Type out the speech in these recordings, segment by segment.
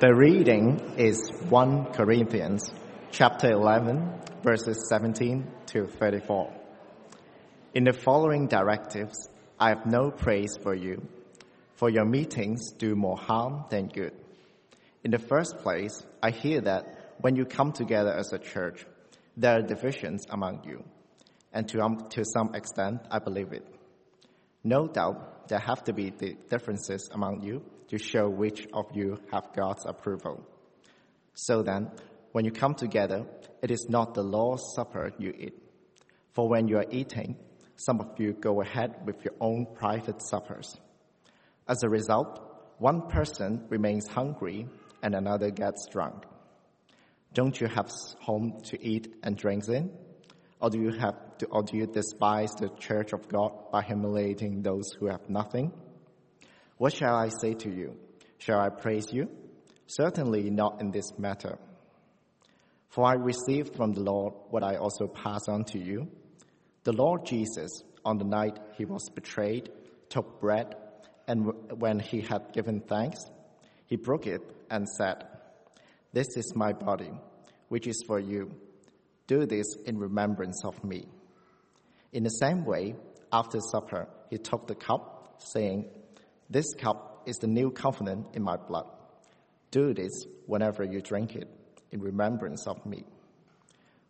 The reading is 1 Corinthians chapter 11 verses 17 to 34. In the following directives, I have no praise for you, for your meetings do more harm than good. In the first place, I hear that when you come together as a church, there are divisions among you, and to, um, to some extent, I believe it. No doubt there have to be differences among you to show which of you have God's approval. So then, when you come together, it is not the Lord's Supper you eat. For when you are eating, some of you go ahead with your own private suppers. As a result, one person remains hungry and another gets drunk. Don't you have home to eat and drink in? Or do you have to, or do you despise the church of God by humiliating those who have nothing? What shall I say to you? Shall I praise you? Certainly not in this matter. For I received from the Lord what I also pass on to you. The Lord Jesus, on the night he was betrayed, took bread, and when he had given thanks, he broke it and said, This is my body, which is for you. Do this in remembrance of me. In the same way, after supper, he took the cup, saying, this cup is the new covenant in my blood. Do this whenever you drink it in remembrance of me.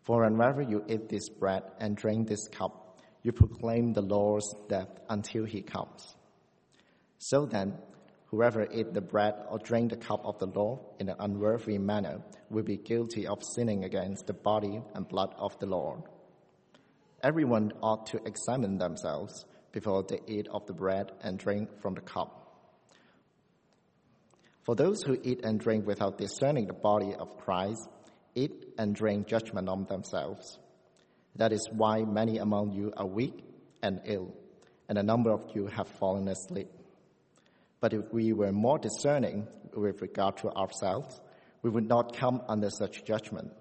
For whenever you eat this bread and drink this cup, you proclaim the Lord's death until he comes. So then, whoever eat the bread or drink the cup of the Lord in an unworthy manner will be guilty of sinning against the body and blood of the Lord. Everyone ought to examine themselves before they eat of the bread and drink from the cup. For those who eat and drink without discerning the body of Christ eat and drink judgment on themselves. That is why many among you are weak and ill, and a number of you have fallen asleep. But if we were more discerning with regard to ourselves, we would not come under such judgment.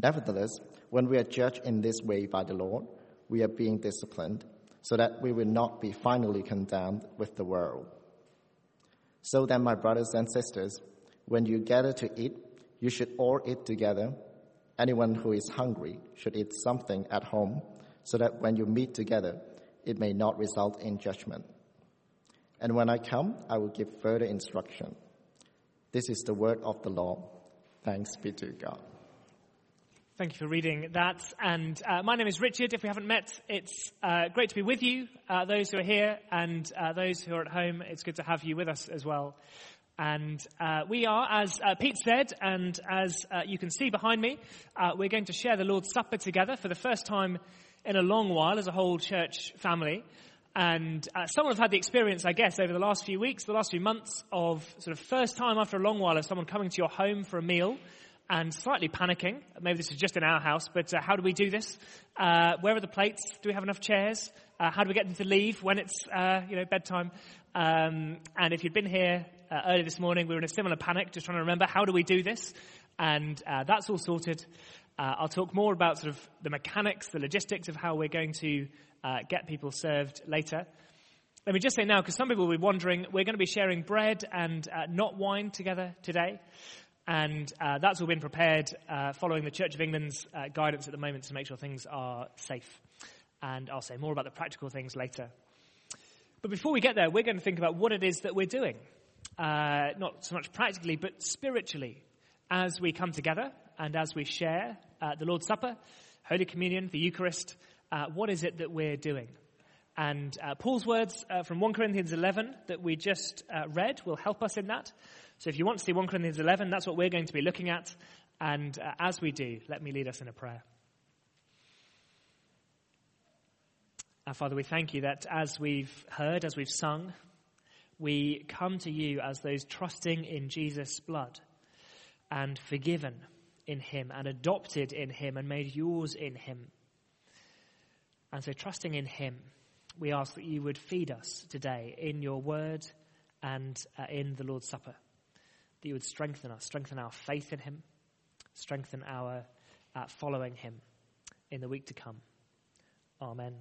Nevertheless, when we are judged in this way by the Lord, we are being disciplined so that we will not be finally condemned with the world. So then, my brothers and sisters, when you gather to eat, you should all eat together. Anyone who is hungry should eat something at home, so that when you meet together, it may not result in judgment. And when I come, I will give further instruction. This is the word of the Lord. Thanks be to God. Thank you for reading that. And uh, my name is Richard. If we haven't met, it's uh, great to be with you, uh, those who are here and uh, those who are at home. It's good to have you with us as well. And uh, we are, as uh, Pete said, and as you can see behind me, we're going to share the Lord's Supper together for the first time in a long while as a whole church family. And uh, some have had the experience, I guess, over the last few weeks, the last few months of sort of first time after a long while of someone coming to your home for a meal and slightly panicking. Maybe this is just in our house, but uh, how do we do this? Uh, where are the plates? Do we have enough chairs? Uh, how do we get them to leave when it's uh, you know bedtime? Um, and if you'd been here uh, early this morning, we were in a similar panic, just trying to remember how do we do this, and uh, that's all sorted. I'll talk more about sort of the mechanics, the logistics of how we're going to get people served later. Let me just say now, because some people will be wondering, we're going to be sharing bread and not wine together today. And uh, that's all been prepared uh, following the Church of England's uh, guidance at the moment to make sure things are safe. And I'll say more about the practical things later. But before we get there, we're going to think about what it is that we're doing. Uh, not so much practically, but spiritually. As we come together and as we share uh, the Lord's Supper, Holy Communion, the Eucharist, uh, what is it that we're doing? And Paul's words from 1 Corinthians 11 that we just read will help us in that. So if you want to see 1 Corinthians 11, that's what we're going to be looking at. And uh, as we do, let me lead us in a prayer. Our Father, we thank you that as we've heard, as we've sung, we come to you as those trusting in Jesus' blood and forgiven in him and adopted in him and made yours in him. And so, trusting in him, we ask that you would feed us today in your word and uh, in the Lord's Supper that you would strengthen us, strengthen our faith in Him, strengthen our uh, following Him in the week to come. Amen.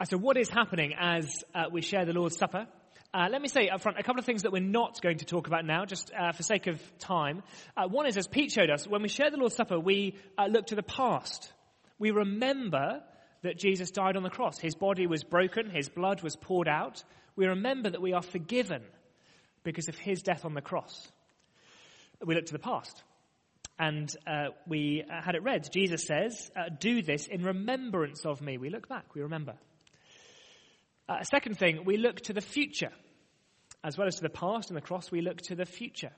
Uh, so, what is happening as uh, we share the Lord's Supper? Uh, let me say up front a couple of things that we're not going to talk about now, just uh, for sake of time. Uh, one is, as Pete showed us, when we share the Lord's Supper, we uh, look to the past. We remember that Jesus died on the cross. His body was broken, his blood was poured out. We remember that we are forgiven because of his death on the cross. We look to the past. And uh, we had it read. Jesus says, uh, Do this in remembrance of me. We look back, we remember. Uh, second thing, we look to the future. As well as to the past and the cross, we look to the future.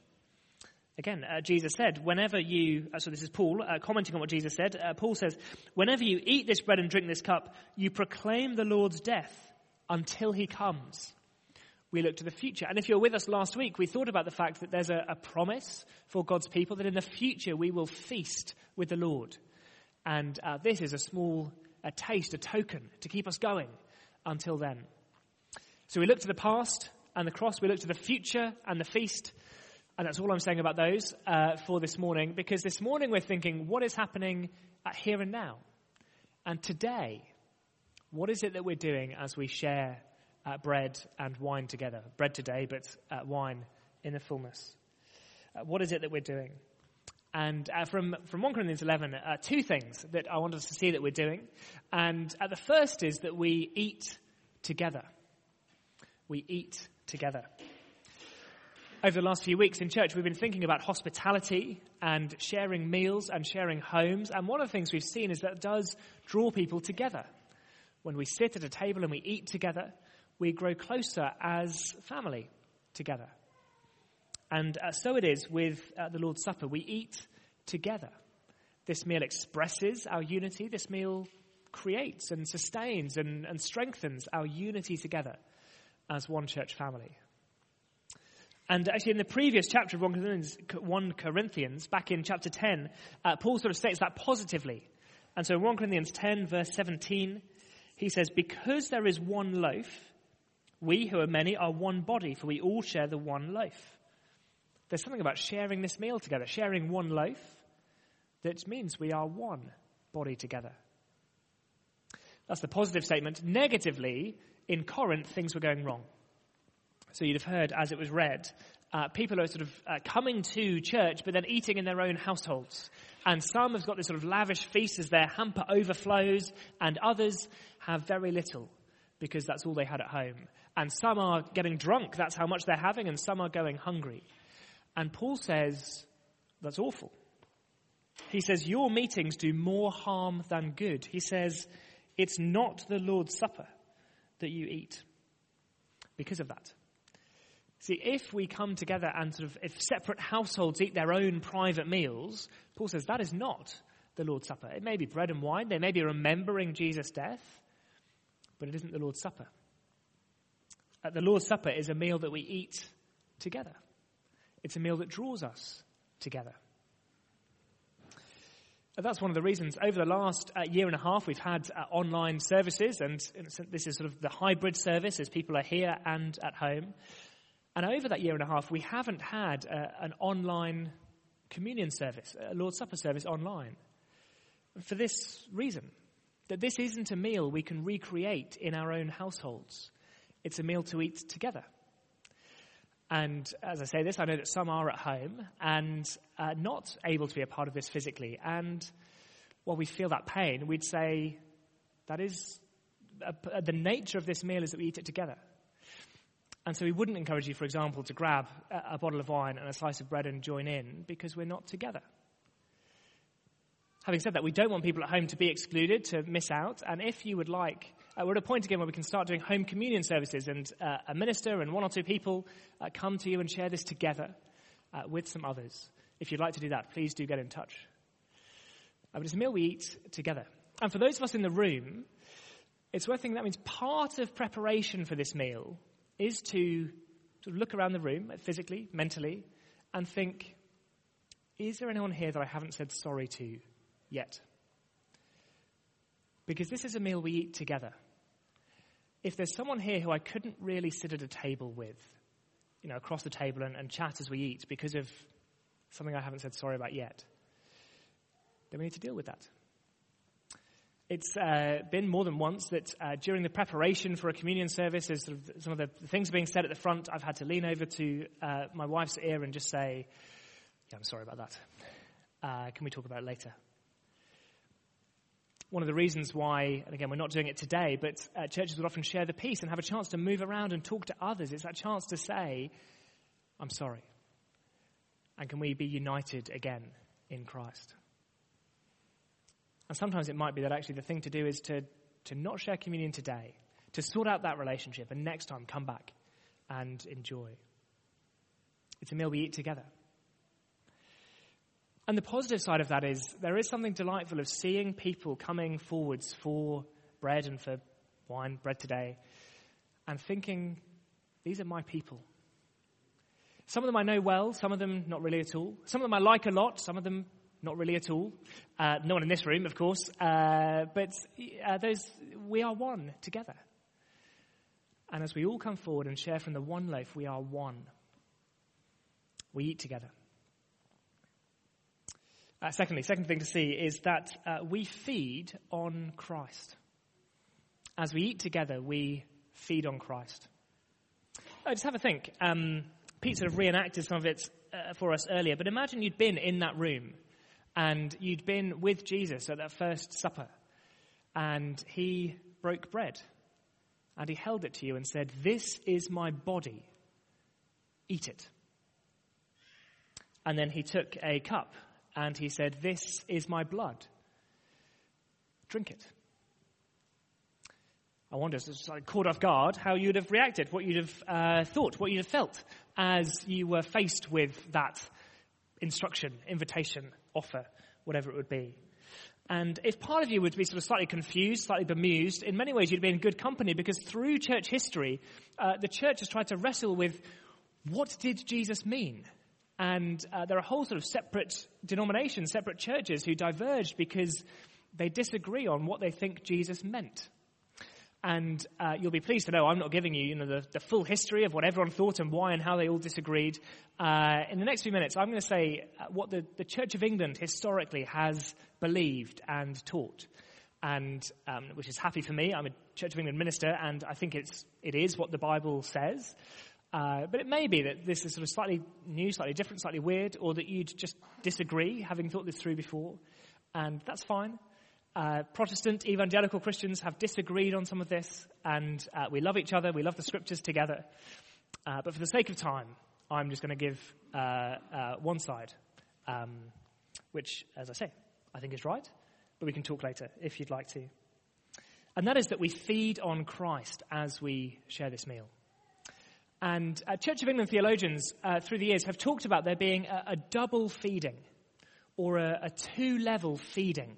Again, uh, Jesus said, whenever you, uh, so this is Paul uh, commenting on what Jesus said. Uh, Paul says, whenever you eat this bread and drink this cup, you proclaim the Lord's death until he comes. We look to the future. And if you're with us last week, we thought about the fact that there's a, a promise for God's people that in the future we will feast with the Lord. And uh, this is a small a taste, a token to keep us going until then. So we look to the past and the cross, we look to the future and the feast. And that's all I'm saying about those uh, for this morning, because this morning we're thinking, what is happening here and now? And today, what is it that we're doing as we share uh, bread and wine together? Bread today, but uh, wine in the fullness. Uh, what is it that we're doing? And uh, from, from 1 Corinthians 11, uh, two things that I want us to see that we're doing. And uh, the first is that we eat together. We eat together. Over the last few weeks in church, we've been thinking about hospitality and sharing meals and sharing homes. And one of the things we've seen is that does draw people together. When we sit at a table and we eat together, we grow closer as family together. And uh, so it is with uh, the Lord's Supper. We eat together. This meal expresses our unity. This meal creates and sustains and, and strengthens our unity together as one church family. And actually, in the previous chapter of 1 Corinthians, back in chapter 10, uh, Paul sort of states that positively. And so in 1 Corinthians 10, verse 17, he says, Because there is one loaf, we who are many are one body, for we all share the one loaf. There's something about sharing this meal together, sharing one loaf, that means we are one body together. That's the positive statement. Negatively, in Corinth, things were going wrong. So you'd have heard, as it was read, uh, people are sort of uh, coming to church, but then eating in their own households. And some have got this sort of lavish feast as their hamper overflows, and others have very little because that's all they had at home. And some are getting drunk, that's how much they're having, and some are going hungry. And Paul says, that's awful. He says, Your meetings do more harm than good. He says, It's not the Lord's Supper that you eat because of that. See, if we come together and sort of, if separate households eat their own private meals, Paul says that is not the Lord's Supper. It may be bread and wine, they may be remembering Jesus' death, but it isn't the Lord's Supper. Uh, the Lord's Supper is a meal that we eat together. It's a meal that draws us together. That's one of the reasons over the last uh, year and a half we've had uh, online services, and this is sort of the hybrid service as people are here and at home. And over that year and a half, we haven't had uh, an online communion service, a Lord's Supper service online. For this reason, that this isn't a meal we can recreate in our own households. It's a meal to eat together. And as I say this, I know that some are at home and uh, not able to be a part of this physically. And while we feel that pain, we'd say that is uh, the nature of this meal is that we eat it together. And so we wouldn't encourage you, for example, to grab a, a bottle of wine and a slice of bread and join in because we're not together. Having said that, we don't want people at home to be excluded, to miss out. And if you would like uh, we're at a point again where we can start doing home communion services, and uh, a minister and one or two people uh, come to you and share this together uh, with some others. If you'd like to do that, please do get in touch. Uh, but it's a meal we eat together. And for those of us in the room, it's worth thinking that means part of preparation for this meal is to of look around the room physically, mentally, and think, is there anyone here that I haven't said sorry to yet? Because this is a meal we eat together if there's someone here who I couldn't really sit at a table with, you know, across the table and, and chat as we eat because of something I haven't said sorry about yet, then we need to deal with that. It's uh, been more than once that uh, during the preparation for a communion service, as sort of some of the things being said at the front, I've had to lean over to uh, my wife's ear and just say, Yeah, I'm sorry about that. Uh, can we talk about it later? One of the reasons why, and again, we're not doing it today, but uh, churches would often share the peace and have a chance to move around and talk to others. It's that chance to say, I'm sorry. And can we be united again in Christ? And sometimes it might be that actually the thing to do is to, to not share communion today, to sort out that relationship, and next time come back and enjoy. It's a meal we eat together. And the positive side of that is there is something delightful of seeing people coming forwards for bread and for wine, bread today, and thinking, these are my people. Some of them I know well, some of them not really at all. Some of them I like a lot, some of them not really at all. Uh, no one in this room, of course. Uh, but uh, those, we are one together. And as we all come forward and share from the one loaf, we are one. We eat together. Uh, secondly, second thing to see is that uh, we feed on Christ. As we eat together, we feed on Christ. Uh, just have a think. Um, Pete sort of reenacted some of it uh, for us earlier, but imagine you'd been in that room and you'd been with Jesus at that first supper, and he broke bread, and he held it to you and said, This is my body, eat it. And then he took a cup and he said, This is my blood, drink it. I wonder, just like caught off guard, how you'd have reacted, what you'd have uh, thought, what you'd have felt as you were faced with that instruction, invitation, offer, whatever it would be. And if part of you would be sort of slightly confused, slightly bemused, in many ways you'd be in good company because through church history, uh, the church has tried to wrestle with what did Jesus mean? And uh, there are whole sort of separate denominations, separate churches who diverged because they disagree on what they think Jesus meant. And uh, you'll be pleased to know I'm not giving you, you know, the, the, full history of what everyone thought and why and how they all disagreed. Uh, in the next few minutes, I'm going to say uh, what the, the Church of England historically has believed and taught. And um, which is happy for me. I'm a Church of England minister, and I think it's it is what the Bible says. Uh, but it may be that this is sort of slightly new, slightly different, slightly weird, or that you'd just disagree, having thought this through before, and that's fine. Uh, Protestant evangelical Christians have disagreed on some of this, and uh, we love each other, we love the scriptures together. Uh, but for the sake of time, I'm just going to give uh, uh, one side, um, which, as I say, I think is right, but we can talk later if you'd like to. And that is that we feed on Christ as we share this meal. And uh, Church of England theologians through the years have talked about there being a, a double feeding or a, a two level feeding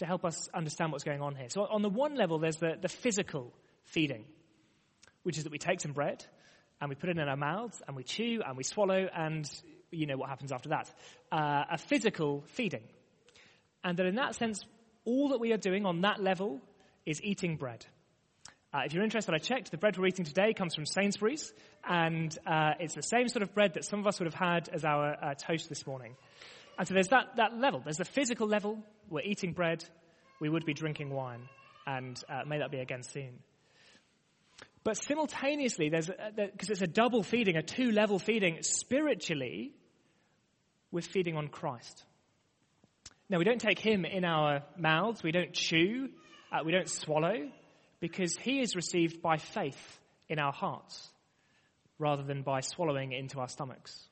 to help us understand what's going on here. So, on the one level, there's the, the physical feeding, which is that we take some bread and we put it in our mouths and we chew and we swallow, and you know what happens after that. Uh, a physical feeding. And that in that sense, all that we are doing on that level is eating bread. Uh, if you're interested, I checked. The bread we're eating today comes from Sainsbury's, and uh, it's the same sort of bread that some of us would have had as our uh, toast this morning. And so there's that, that level. There's the physical level. We're eating bread. We would be drinking wine. And uh, may that be again soon. But simultaneously, there's because it's a double feeding, a two level feeding, spiritually, we're feeding on Christ. Now, we don't take him in our mouths, we don't chew, uh, we don't swallow, because he is received by faith in our hearts rather than by swallowing it into our stomachs.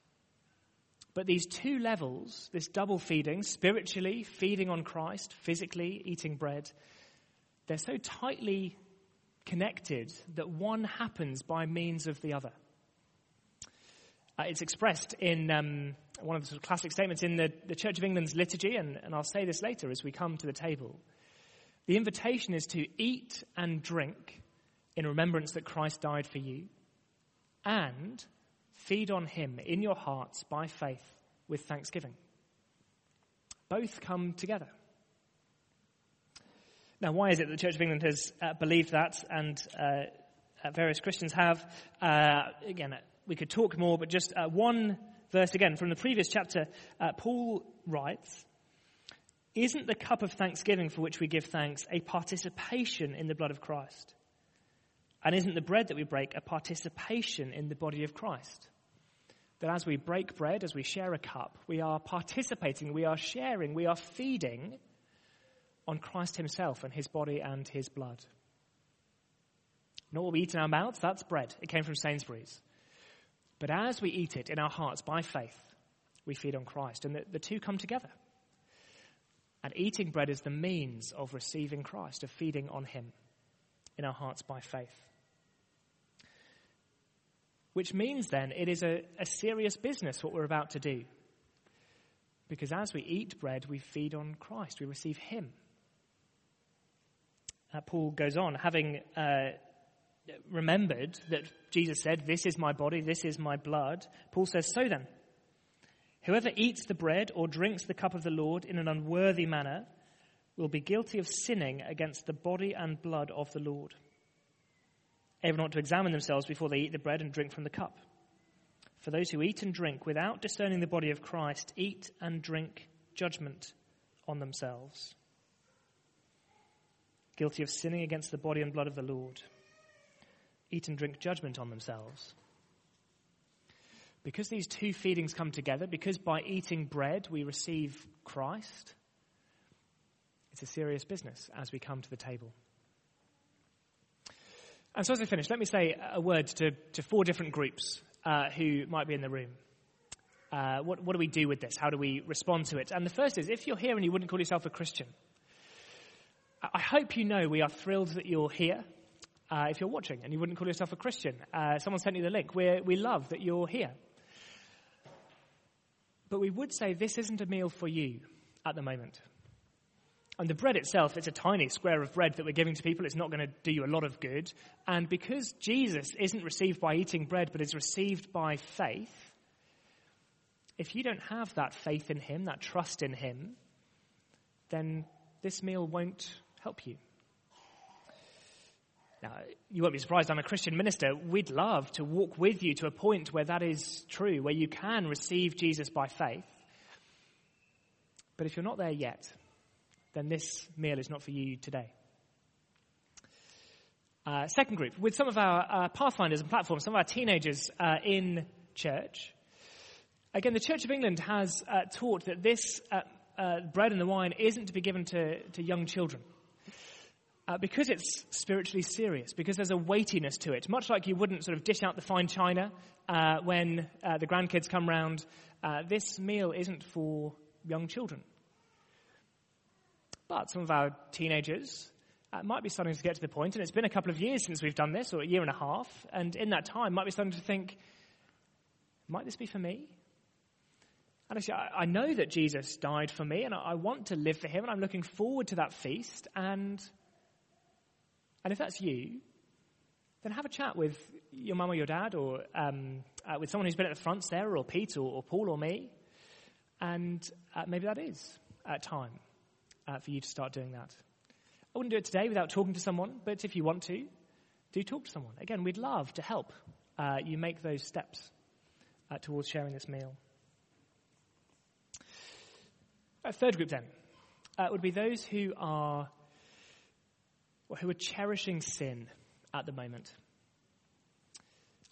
But these two levels, this double feeding, spiritually feeding on Christ, physically eating bread, they're so tightly connected that one happens by means of the other. Uh, it's expressed in um, one of the sort of classic statements in the, the Church of England's liturgy, and, and I'll say this later as we come to the table. The invitation is to eat and drink in remembrance that Christ died for you, and Feed on him in your hearts by faith with thanksgiving. Both come together. Now, why is it that the Church of England has uh, believed that and uh, uh various Christians have? Uh, again, we could talk more, but just uh, one verse again from the previous chapter, uh, Paul writes, Isn't the cup of thanksgiving for which we give thanks a participation in the blood of Christ? And isn't the bread that we break a participation in the body of Christ? That as we break bread, as we share a cup, we are participating, we are sharing, we are feeding on Christ Himself and His body and His blood. Not what we eat in our mouths, that's bread. It came from Sainsbury's. But as we eat it in our hearts by faith, we feed on Christ. And the, the two come together. And eating bread is the means of receiving Christ, of feeding on Him in our hearts by faith. Which means then it is a, a serious business what we're about to do. Because as we eat bread, we feed on Christ, we receive Him. Uh, Paul goes on, having uh, remembered that Jesus said, This is my body, this is my blood. Paul says, So then, whoever eats the bread or drinks the cup of the Lord in an unworthy manner will be guilty of sinning against the body and blood of the Lord. Everyone ought to examine themselves before they eat the bread and drink from the cup. For those who eat and drink without discerning the body of Christ eat and drink judgment on themselves. Guilty of sinning against the body and blood of the Lord. Eat and drink judgment on themselves. Because these two feedings come together, because by eating bread we receive Christ, it's a serious business as we come to the table. And so, as I finish, let me say a word to, to four different groups uh, who might be in the room. Uh, what, what do we do with this? How do we respond to it? And the first is if you're here and you wouldn't call yourself a Christian, I hope you know we are thrilled that you're here. Uh, if you're watching and you wouldn't call yourself a Christian, uh, someone sent you the link. we we love that you're here. But we would say this isn't a meal for you at the moment. And the bread itself, it's a tiny square of bread that we're giving to people. It's not going to do you a lot of good. And because Jesus isn't received by eating bread, but is received by faith, if you don't have that faith in Him, that trust in Him, then this meal won't help you. Now, you won't be surprised, I'm a Christian minister. We'd love to walk with you to a point where that is true, where you can receive Jesus by faith. But if you're not there yet, then this meal is not for you today. Uh, second group, with some of our uh, pathfinders and platforms, some of our teenagers uh, in church. Again, the Church of England has uh, taught that this uh, uh, bread and the wine isn't to be given to, to young children. Uh, because it's spiritually serious, because there's a weightiness to it. Much like you wouldn't sort of dish out the fine china uh, when uh, the grandkids come round, uh, this meal isn't for young children. But some of our teenagers uh, might be starting to get to the point, and it's been a couple of years since we've done this, or a year and a half, and in that time might be starting to think, might this be for me? And actually, I, I know that Jesus died for me, and I, I want to live for him, and I'm looking forward to that feast, and and if that's you, then have a chat with your mum or your dad or um, uh, with someone who's been at the front, Sarah or Pete or, or Paul or me. And uh, maybe that is uh, time uh, for you to start doing that. I wouldn't do it today without talking to someone, but if you want to, do talk to someone. Again, we'd love to help uh, you make those steps uh, towards sharing this meal. A third group then would be those who are who are cherishing sin at the moment.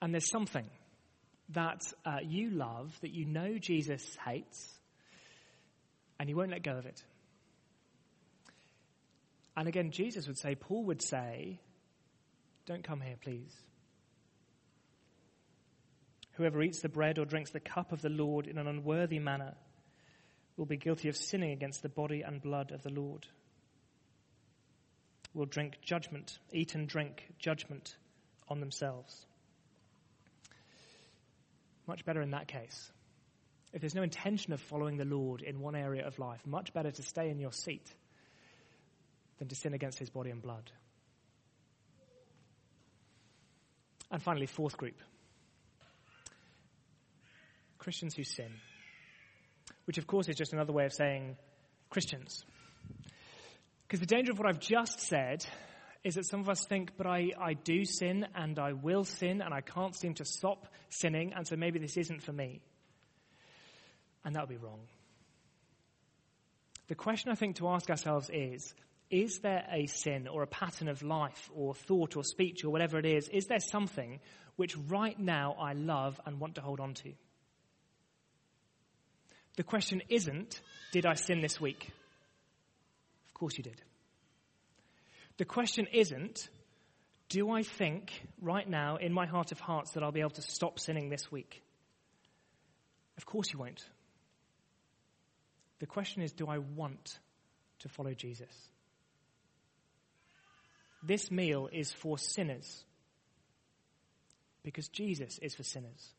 And there's something that uh, you love, that you know Jesus hates, and you won't let go of it. And again, Jesus would say, Paul would say, Don't come here, please. Whoever eats the bread or drinks the cup of the Lord in an unworthy manner will be guilty of sinning against the body and blood of the Lord will drink judgment, eat and drink judgment on themselves. Much better in that case. If there's no intention of following the Lord in one area of life, much better to stay in your seat than to sin against his body and blood. And finally, fourth group Christians who sin, which of course is just another way of saying Christians. Because the danger of what I've just said is that some of us think, but I, I do sin and I will sin and I can't seem to stop sinning, and so maybe this isn't for me. And that would be wrong. The question I think to ask ourselves is Is there a sin or a pattern of life or thought or speech or whatever it is? Is there something which right now I love and want to hold on to? The question isn't, Did I sin this week? Course you did. The question isn't, do I think right now in my heart of hearts that I'll be able to stop sinning this week? Of course you won't. The question is, do I want to follow Jesus? This meal is for sinners because Jesus is for sinners.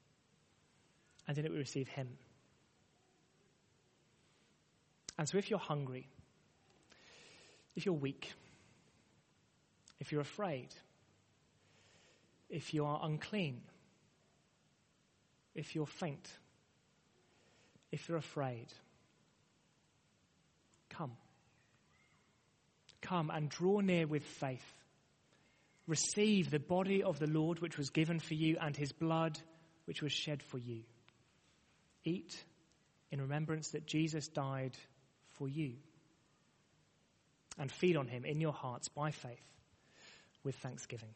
And in it we receive Him. And so if you're hungry, if you're weak, if you're afraid, if you are unclean, if you're faint, if you're afraid, come. Come and draw near with faith. Receive the body of the Lord which was given for you and his blood which was shed for you. Eat in remembrance that Jesus died for you. And feed on him in your hearts by faith with thanksgiving.